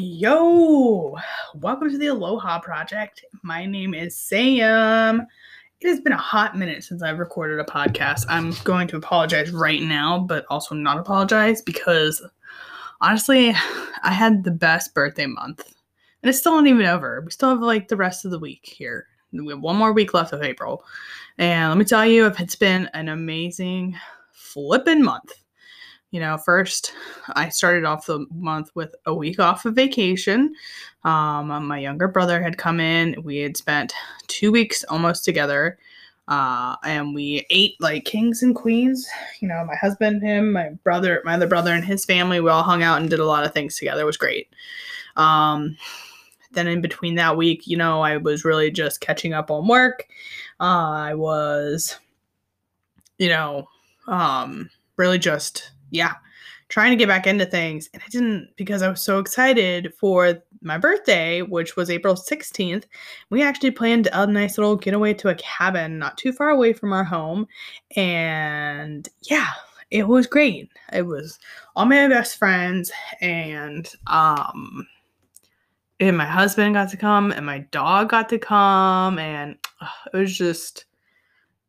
Yo, welcome to the Aloha Project. My name is Sam. It has been a hot minute since I've recorded a podcast. I'm going to apologize right now, but also not apologize because honestly, I had the best birthday month. And it's still not even over. We still have like the rest of the week here. We have one more week left of April. And let me tell you, it's been an amazing flipping month you know, first I started off the month with a week off of vacation. Um, my younger brother had come in. We had spent two weeks almost together. Uh, and we ate like kings and queens. You know, my husband, him, my brother, my other brother, and his family. We all hung out and did a lot of things together. It was great. Um, then in between that week, you know, I was really just catching up on work. Uh, I was, you know, um, really just yeah, trying to get back into things. And I didn't because I was so excited for my birthday, which was April 16th. We actually planned a nice little getaway to a cabin not too far away from our home. And yeah, it was great. It was all my best friends and um and my husband got to come and my dog got to come and it was just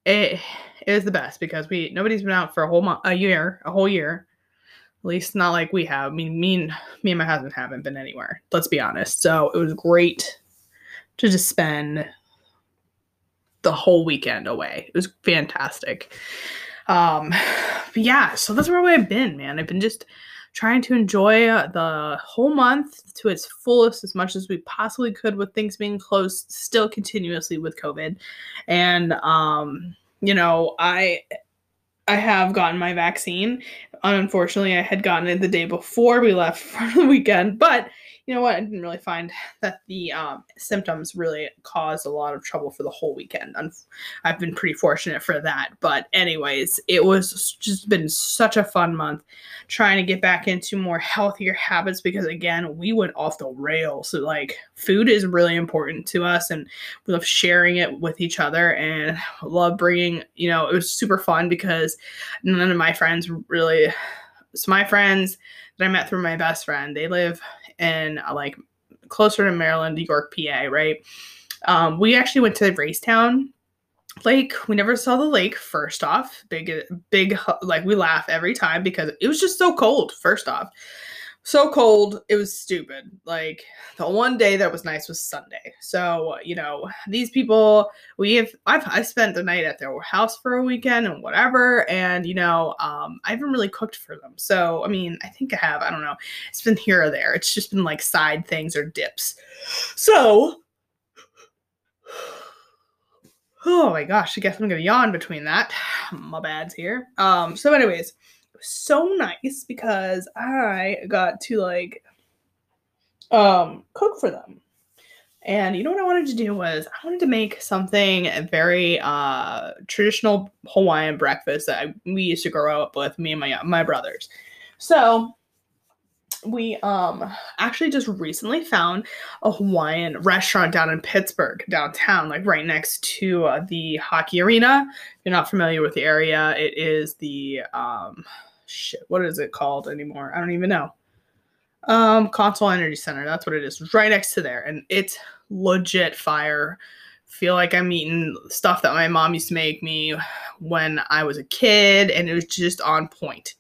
it it was the best because we nobody's been out for a whole month, a year, a whole year. At least not like we have. I mean, me and me and my husband haven't been anywhere. Let's be honest. So it was great to just spend the whole weekend away. It was fantastic. Um, yeah, so that's where I've been, man. I've been just trying to enjoy the whole month to its fullest as much as we possibly could with things being closed still continuously with covid and um you know, I I have gotten my vaccine. Unfortunately, I had gotten it the day before we left for the weekend, but you know what? I didn't really find that the um, symptoms really caused a lot of trouble for the whole weekend. I've been pretty fortunate for that. But, anyways, it was just been such a fun month trying to get back into more healthier habits because, again, we went off the rails. So, like, food is really important to us and we love sharing it with each other and love bringing, you know, it was super fun because none of my friends really, so my friends that I met through my best friend, they live in uh, like closer to Maryland, New York, PA, right? Um, we actually went to Raystown Lake. We never saw the lake. First off, big, big, like we laugh every time because it was just so cold. First off, so cold it was stupid. Like the one day that was nice was sunday. So you know these people we have i've i spent the night at their house for a weekend and whatever and you know um i haven't really cooked for them. So i mean i think i have i don't know. It's been here or there. It's just been like side things or dips. So oh my gosh i guess i'm gonna yawn between that. My bad's here. Um so anyways so nice because I got to like um cook for them. And you know what I wanted to do was I wanted to make something very uh traditional Hawaiian breakfast that I, we used to grow up with me and my my brothers. So we um actually just recently found a Hawaiian restaurant down in Pittsburgh, downtown, like right next to uh, the hockey arena. If you're not familiar with the area, it is the um shit, what is it called anymore? I don't even know. Um, Consol Energy Center. That's what it is. Right next to there, and it's legit fire. Feel like I'm eating stuff that my mom used to make me when I was a kid, and it was just on point.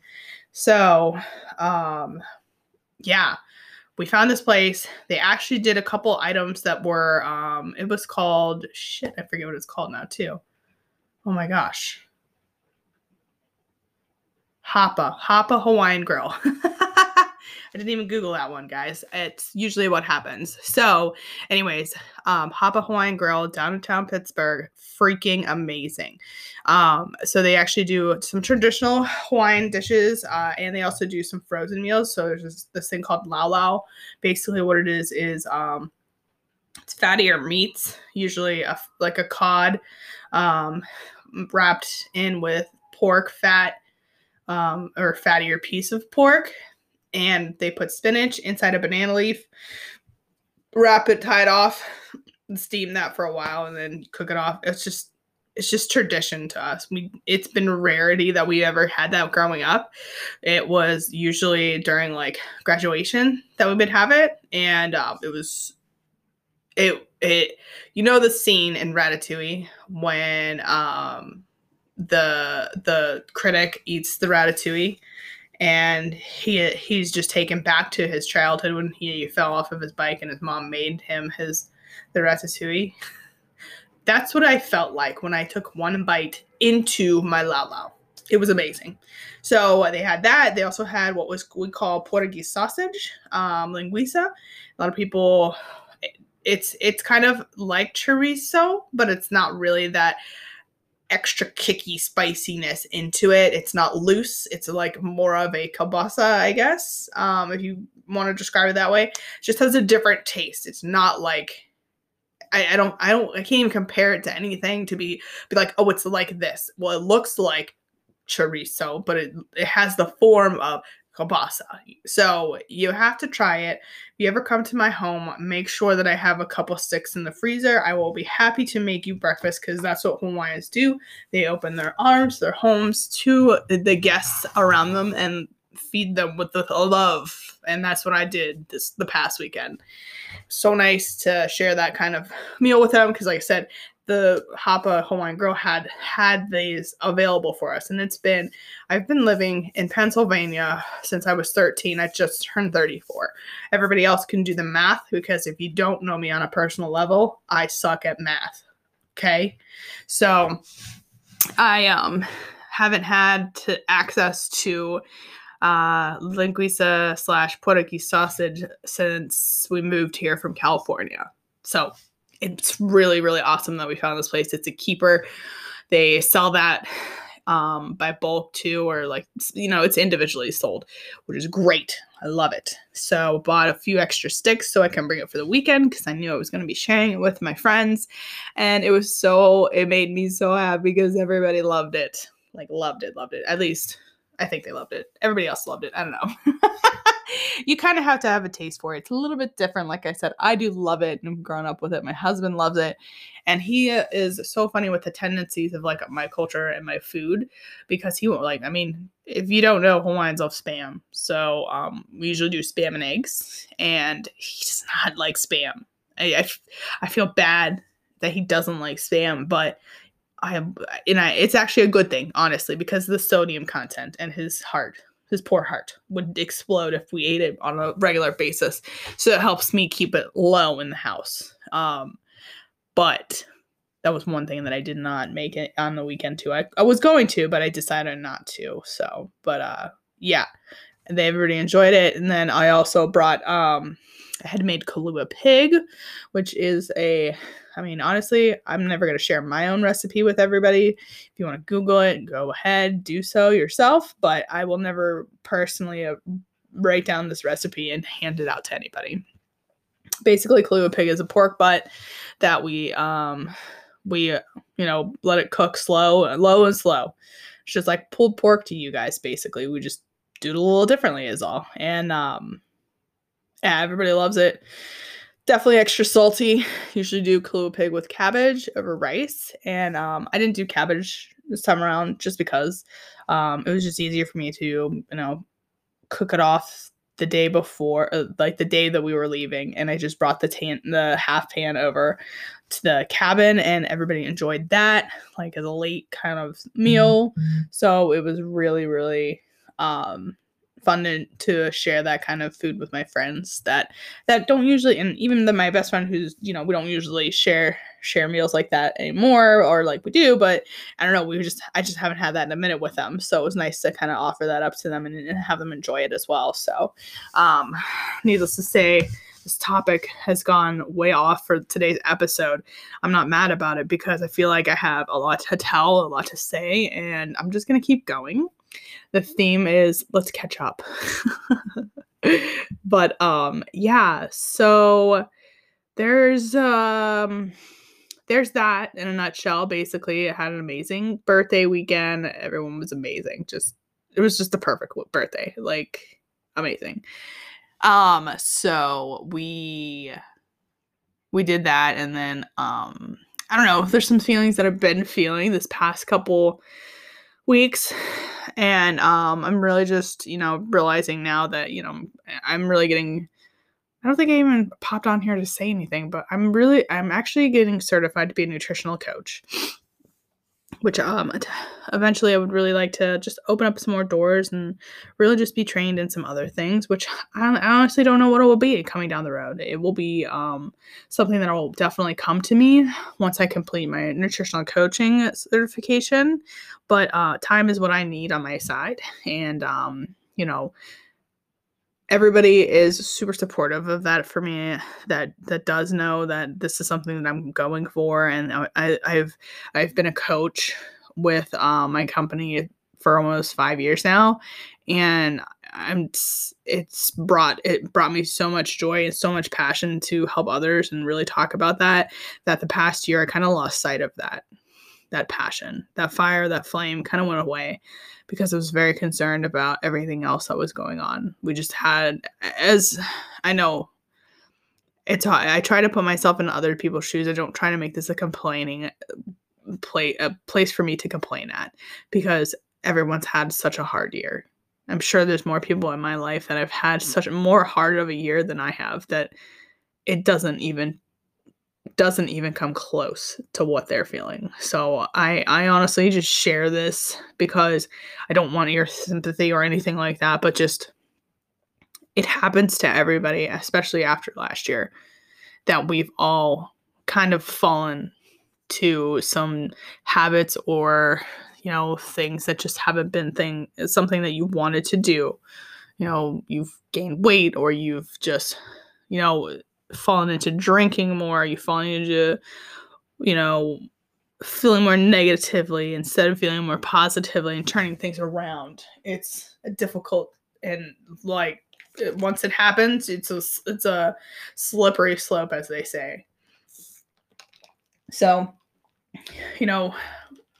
So, um, yeah, we found this place. They actually did a couple items that were, um, it was called shit. I forget what it's called now too. Oh my gosh. Hapa, Hapa Hawaiian Grill. I didn't even Google that one, guys. It's usually what happens. So, anyways, um, Hapa Hawaiian Grill, downtown Pittsburgh, freaking amazing. Um, so they actually do some traditional Hawaiian dishes, uh, and they also do some frozen meals. So there's this, this thing called lau lau. Basically, what it is is um, it's fattier meats, usually a, like a cod, um, wrapped in with pork fat um, or fattier piece of pork, and they put spinach inside a banana leaf, wrap it, tie it off, steam that for a while, and then cook it off. It's just it's just tradition to us. We it's been rarity that we ever had that growing up. It was usually during like graduation that we would have it, and uh, it was it it you know the scene in Ratatouille when um the the critic eats the ratatouille and he he's just taken back to his childhood when he fell off of his bike and his mom made him his the ratatouille. That's what I felt like when I took one bite into my Lau Lau. It was amazing. So they had that. They also had what was we call Portuguese sausage, um, linguiça. A lot of people, it's it's kind of like chorizo, but it's not really that extra kicky spiciness into it. It's not loose. It's like more of a kielbasa, I guess. Um, if you want to describe it that way, it just has a different taste. It's not like I, I don't I don't I can't even compare it to anything to be be like oh it's like this. Well, it looks like chorizo, but it it has the form of kielbasa. So you have to try it. If you ever come to my home, make sure that I have a couple sticks in the freezer. I will be happy to make you breakfast because that's what Hawaiians do. They open their arms, their homes to the guests around them and feed them with the love. And that's what I did this the past weekend. So nice to share that kind of meal with them because, like I said, the Hapa Hawaiian Grill had had these available for us. And it's been, I've been living in Pennsylvania since I was 13. I just turned 34. Everybody else can do the math because if you don't know me on a personal level, I suck at math. Okay. So I um haven't had to access to uh linguiça slash Portuguese sausage since we moved here from California. So it's really really awesome that we found this place. It's a keeper. They sell that um, by bulk too or like you know it's individually sold which is great. I love it. So bought a few extra sticks so i can bring it for the weekend because i knew i was going to be sharing it with my friends. And it was so it made me so happy because everybody loved it. Like loved it loved it. At least i think they loved it. Everybody else loved it. I don't know you kind of have to have a taste for it. It's a little bit different. Like I said, I do love it and I've grown up with it. My husband loves it. And he is so funny with the tendencies of like my culture and my food because he won't like, I mean, if you don't know, Hawaiians love spam. So um, we usually do spam and eggs. And he does not like spam. I, I, I feel bad that he doesn't like spam, but I am, and I it's actually a good thing, honestly, because the sodium content and his heart his poor heart would explode if we ate it on a regular basis. So it helps me keep it low in the house. Um, but that was one thing that I did not make it on the weekend too. I, I was going to, but I decided not to. So, but uh, yeah, they everybody enjoyed it. And then I also brought um, I had made Kalua pig, which is a I mean, honestly, I'm never going to share my own recipe with everybody. If you want to Google it, go ahead, do so yourself. But I will never personally uh, write down this recipe and hand it out to anybody. Basically, Kalua pig is a pork butt that we um we you know let it cook slow, low and slow. It's just like pulled pork to you guys. Basically, we just do it a little differently, is all. And um, yeah, everybody loves it definitely extra salty. Usually do Kalua pig with cabbage over rice, and um, I didn't do cabbage this time around just because um, it was just easier for me to you know cook it off the day before, uh, like the day that we were leaving, and I just brought the tan the half pan over to the cabin, and everybody enjoyed that like as a late kind of meal. Mm-hmm. So it was really really um fun to, to share that kind of food with my friends that that don't usually and even the, my best friend who's you know we don't usually share share meals like that anymore or like we do but i don't know we just i just haven't had that in a minute with them. So it was nice to kind of offer that up to them and, and have them enjoy it as well. So um needless to say this topic has gone way off for today's episode. I'm not mad about it because I feel like I have a lot to tell, a lot to say, and I'm just going to keep going the theme is let's catch up. but um yeah, so there's um there's that in a nutshell basically. I had an amazing birthday weekend. Everyone was amazing. Just it was just the perfect birthday. Like amazing. Um so we we did that and then um I don't know, there's some feelings that I've been feeling this past couple weeks and um I'm really just, you know, realizing now that, you know, I'm really getting I don't think I even popped on here to say anything, but I'm really I'm actually getting certified to be a nutritional coach which um eventually I would really like to just open up some more doors and really just be trained in some other things which I, honestly don't know what it will be coming down the road. It will be um something that will definitely come to me once I complete my nutritional coaching certification but uh time is what I need on my side. And um you know everybody is super supportive of that for me that that does know that this is something that i'm going for and I, have i've been a coach with um, my company for almost five years now and i'm it's brought it brought me so much joy and so much passion to help others and really talk about that that the past year i kind of lost sight of that that passion that fire that flame kind of went away because I was very concerned about everything else that was going on. We just had, as I know, it's I try to put myself in other people's shoes. I don't try to make this a complaining uh, play a place for me to complain at because everyone's had such a hard year. I'm sure there's more people in my life that have had such a more hard of a year than I have that it doesn't even doesn't even come close to what they're feeling. So I I honestly just share this because I don't want your sympathy or anything like that, but just it happens to everybody, especially after last year, that we've all kind of fallen to some habits or you know things that just haven't been thing something that you wanted to do. You know, you've gained weight or you've just you know fallen into drinking more, you fallen into, you know, feeling more negatively instead of feeling more positively and turning things around. It's a difficult and like once it happens, it's a it's a slippery slope, as they say. So, you know,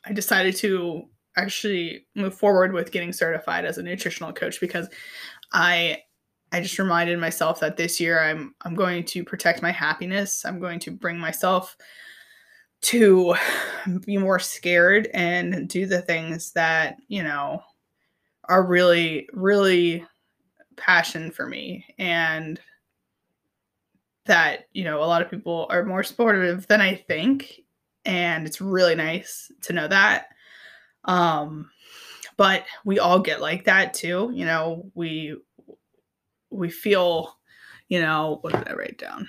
I decided to actually move forward with getting certified as a nutritional coach because I I just reminded myself that this year I'm I'm going to protect my happiness. I'm going to bring myself to be more scared and do the things that, you know, are really really passion for me and that, you know, a lot of people are more supportive than I think and it's really nice to know that. Um but we all get like that too, you know, we we feel, you know, what did I write down?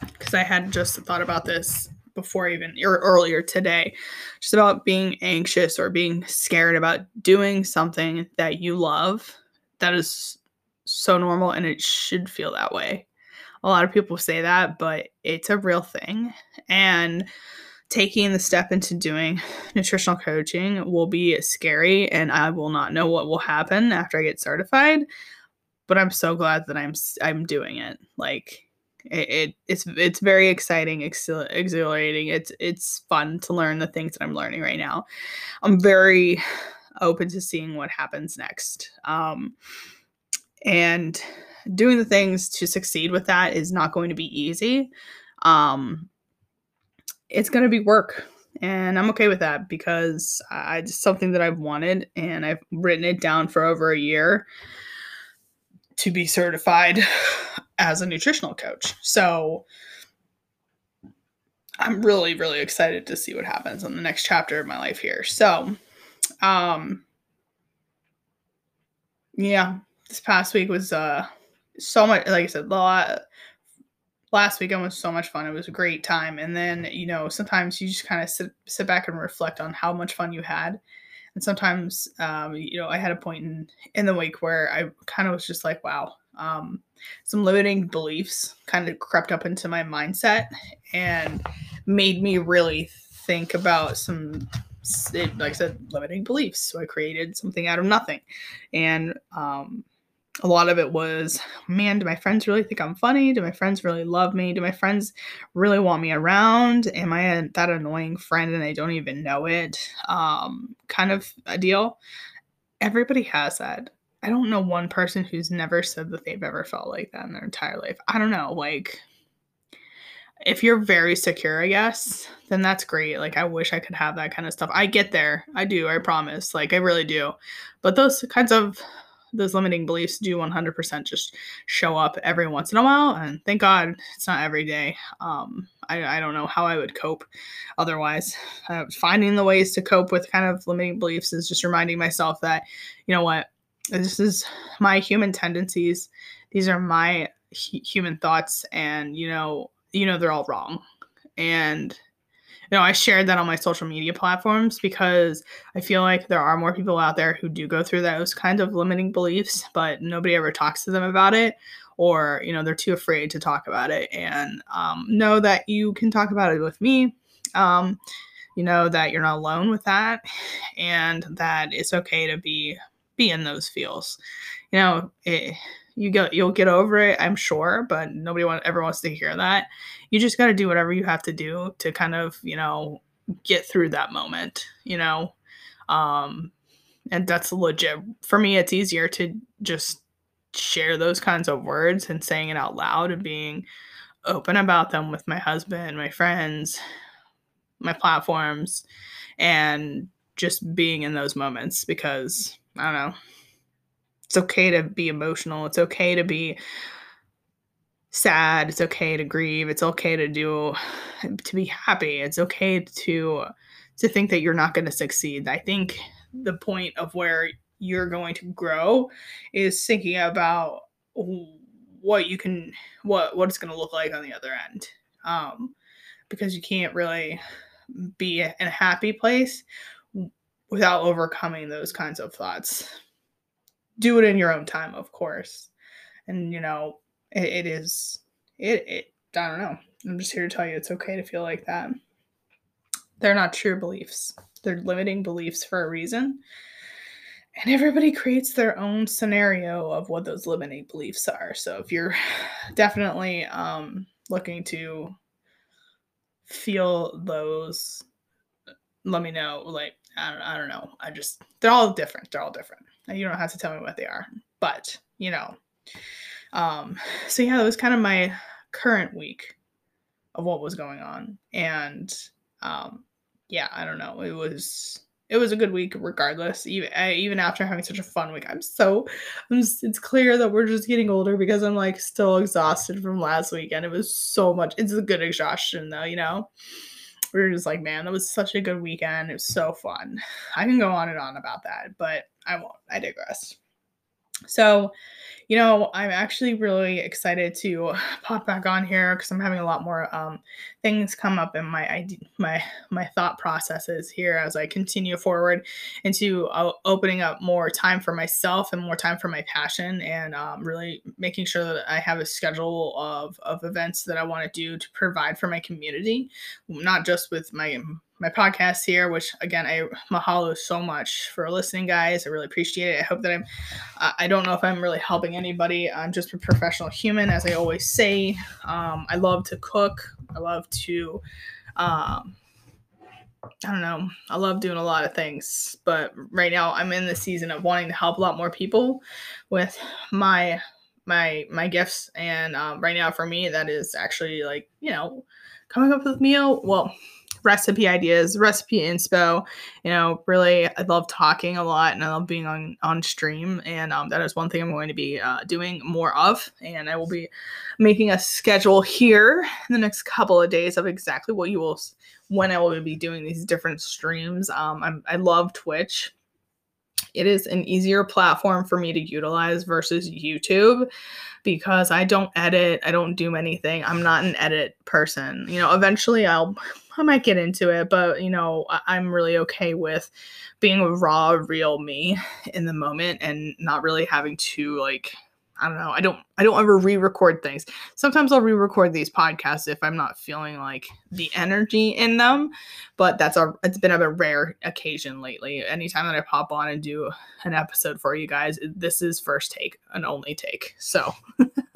Because I had just thought about this before even or earlier today, just about being anxious or being scared about doing something that you love. That is so normal and it should feel that way. A lot of people say that, but it's a real thing. And taking the step into doing nutritional coaching will be scary and I will not know what will happen after I get certified but I'm so glad that I'm I'm doing it. Like it, it it's it's very exciting, exhil- exhilarating. It's it's fun to learn the things that I'm learning right now. I'm very open to seeing what happens next. Um, and doing the things to succeed with that is not going to be easy. Um, it's going to be work and I'm okay with that because I just something that I've wanted and I've written it down for over a year to be certified as a nutritional coach. So I'm really, really excited to see what happens in the next chapter of my life here. So, um, yeah, this past week was uh so much. Like I said, the last weekend was so much fun. It was a great time. And then you know, sometimes you just kind of sit sit back and reflect on how much fun you had and sometimes um, you know i had a point in in the week where i kind of was just like wow. Um, some limiting beliefs kind of crept up into my mindset and made me really think about some like i said limiting beliefs. So i created something out of nothing. And um, a lot of it was, man, do my friends really think I'm funny? Do my friends really love me? Do my friends really want me around? Am I a, that annoying friend and I don't even know it? Um, kind of a deal. Everybody has that. I don't know one person who's never said that they've ever felt like that in their entire life. I don't know. Like, if you're very secure, I guess, then that's great. Like I wish I could have that kind of stuff. I get there. I do, I promise. Like I really do. But those kinds of those limiting beliefs do 100% just show up every once in a while and thank god it's not every day. Um, I, I don't know how i would cope otherwise. Uh, finding the ways to cope with kind of limiting beliefs is just reminding myself that you know what this is my human tendencies. These are my human thoughts and you know you know they're all wrong. And know i shared that on my social media platforms because i feel like there are more people out there who do go through those kinds of limiting beliefs but nobody ever talks to them about it or you know they're too afraid to talk about it. And um, know that you can talk about it with me um, you know that you're not alone with that and that it's okay to be be in those feels you know it, you go you'll get over it i'm sure but nobody want, ever wants to hear that. You just got to do whatever you have to do to kind of you know get through that moment you know? Um and that's legit. For me it's easier to just share those kinds of words and saying it out loud and being open about them with my husband my friends my platforms and just being in those moments because i don't know it's okay to be emotional. It's okay to be sad. It's okay to grieve. It's okay to do to be happy. It's okay to to think that you're not going to succeed. I think the point of where you're going to grow is thinking about what you can what what it's going to look like on the other end. Um because you can't really be in a happy place without overcoming those kinds of thoughts do it in your own time, of course. And you know, it, it is it it I don't know. I'm just here to tell you it's okay to feel like that. They're not true beliefs. They're limiting beliefs for a reason. And everybody creates their own scenario of what those limiting beliefs are. So if you're definitely um, looking to feel those, let me know. Like, I don't, I don't know. I just, they're all different. They're all different. You don't have to tell me what they are, but you know. Um, so yeah, that was kind of my current week of what was going on, and um, yeah, I don't know. It was it was a good week regardless. Even even after having such a fun week, I'm so I'm just, it's clear that we're just getting older because I'm like still exhausted from last weekend. It was so much. It's a good exhaustion though, you know we were just like, man, that was such a good weekend. It was so fun. I can go on and on about that, but I won't. I digress. So, you know, I'm actually really excited to pop back on here because I'm having a lot more um, things come up in my idea, my my thought processes here as I continue forward into uh, opening up more time for myself and more time for my passion, and um, really making sure that I have a schedule of of events that I want to do to provide for my community, not just with my my podcast here, which again, I mahalo so much for listening, guys. I really appreciate it. I hope that I'm, I don't know if I'm really helping anybody. I'm just a professional human, as I always say. Um, I love to cook. I love to, um, I don't know. I love doing a lot of things, but right now I'm in the season of wanting to help a lot more people with my my my gifts, and um, right now for me that is actually like you know coming up with meal. Well, recipe ideas, recipe inspo. You know, really, I love talking a lot and I love being on on stream, and um, that is one thing I'm going to be uh, doing more of. And I will be making a schedule here in the next couple of days of exactly what you will when I will be doing these different streams. Um, I'm, I love Twitch. It is an easier platform for me to utilize versus YouTube because I don't edit, I don't do anything. I'm not an edit person. You know, eventually I'll I might get into it, but you know, I- am really okay with being a raw, real me in the moment and not really having to like I don't know. I don't I don't ever re-record things. Sometimes I'll re-record these podcasts if I'm not feeling like the energy in them, but that's a it's been a rare occasion lately. Anytime that I pop on and do an episode for you guys, this is first take, and only take. So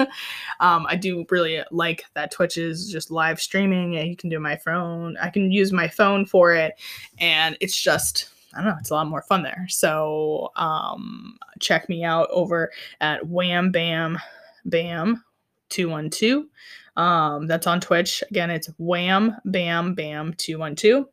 um, I do really like that Twitch is just live streaming and you can do my phone. I can use my phone for it and it's just I don't know, it's a lot more fun there. So um, check me out over at Wham Bam Bam 212. Um, that's on Twitch. Again, it's Wham Bam Bam 212.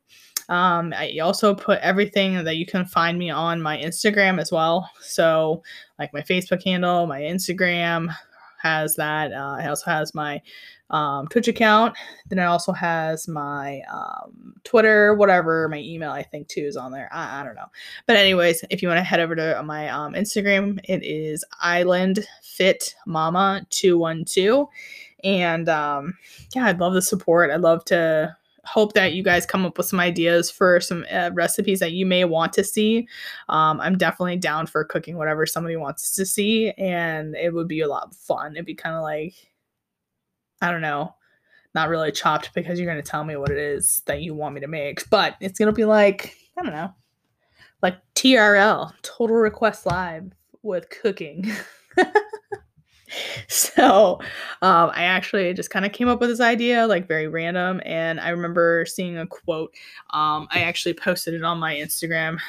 Um, I also put everything that you can find me on my Instagram as well. So, like my Facebook handle, my Instagram has that. Uh, it also has my um, Twitch account. Then it also has my um, Twitter, whatever. My email, I think, too, is on there. I, I don't know. But, anyways, if you want to head over to my um, Instagram, it is Island Fit Mama 212. And um, yeah, I'd love the support. I'd love to hope that you guys come up with some ideas for some uh, recipes that you may want to see. Um, I'm definitely down for cooking whatever somebody wants to see, and it would be a lot of fun. It'd be kind of like, I don't know, not really chopped because you're going to tell me what it is that you want me to make, but it's going to be like, I don't know, like TRL, Total Request Live with cooking. so um, I actually just kind of came up with this idea, like very random. And I remember seeing a quote. Um, I actually posted it on my Instagram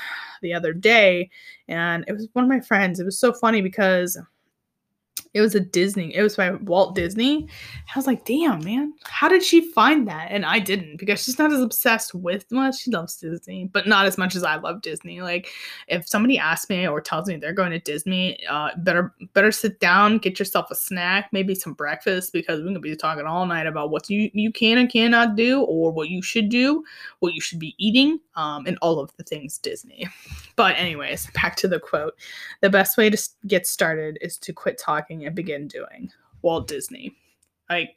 the other day, and it was one of my friends. It was so funny because it was a Disney. It was by Walt Disney. I was like, damn, man, how did she find that? And I didn't because she's not as obsessed with well, she loves Disney, but not as much as I love Disney. Like if somebody asks me or tells me they're going to Disney, uh, better better sit down, get yourself a snack, maybe some breakfast, because we're gonna be talking all night about what you you can and cannot do, or what you should do, what you should be eating, um, and all of the things Disney. But anyways, back to the quote. The best way to get started is to quit talking begin doing. Walt Disney. Like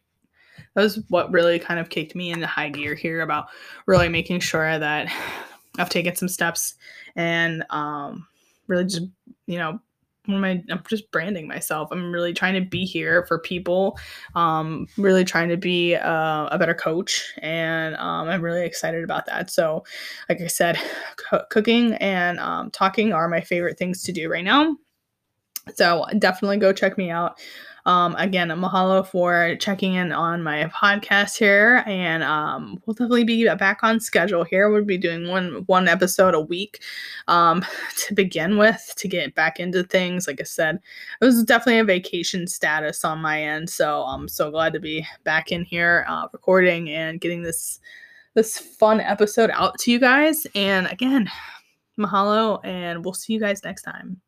that was what really kind of kicked me into high gear here about really making sure that I've taken some steps and um, really just you know am I, I'm just branding myself. I'm really trying to be here for people. Um, really trying to be uh, a better coach, and um, I'm really excited about that. So, like I said, co- cooking and um, talking are my favorite things to do right now. So definitely go check me out. Um, again, mahalo for checking in on my podcast here, and um, we'll definitely be back on schedule here. We'll be doing one one episode a week um, to begin with to get back into things. Like I said, it was definitely a vacation status on my end, so I'm so glad to be back in here uh, recording and getting this this fun episode out to you guys. And again, mahalo, and we'll see you guys next time.